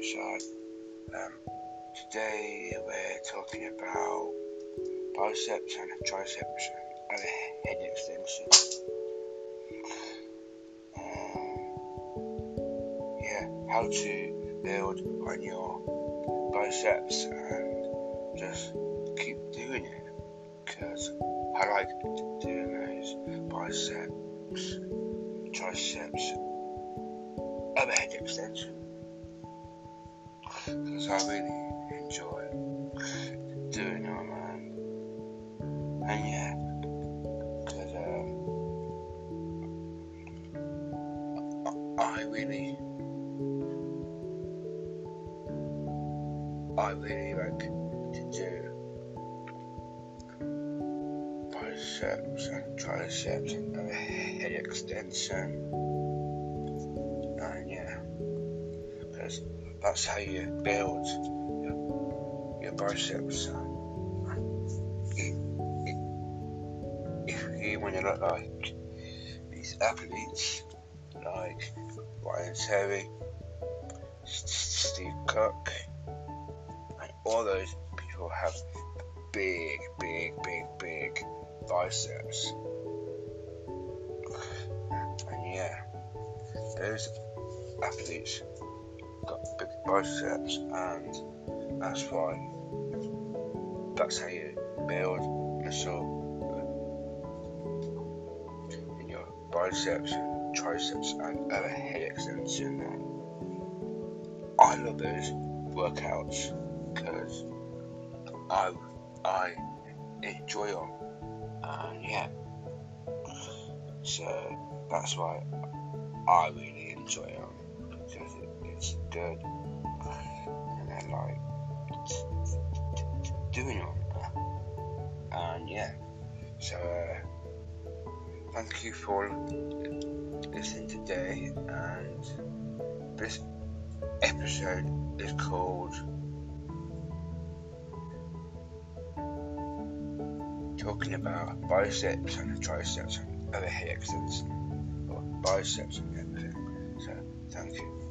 episode. Um, today we're talking about biceps and triceps and head extension. Um, yeah, how to build on your biceps and just keep doing it because I like doing those biceps, triceps, and head extension because I really enjoy doing and, and yeah because um, I really I really like to do biceps and triceps and head extension that's how you build your, your biceps. If you want to look like these athletes, like Ryan Terry, Steve Cook, and all those people have big, big, big, big biceps. And yeah, those athletes got big biceps, and that's why that's how you build muscle. In your biceps, triceps, and overhead extension. And I love those workouts because I I enjoy them, and yeah, so that's why I really enjoy them good and I like doing them. And yeah, so uh, thank you for listening today. And this episode is called Talking about biceps and triceps and overhead extension, or biceps and everything. So, thank you.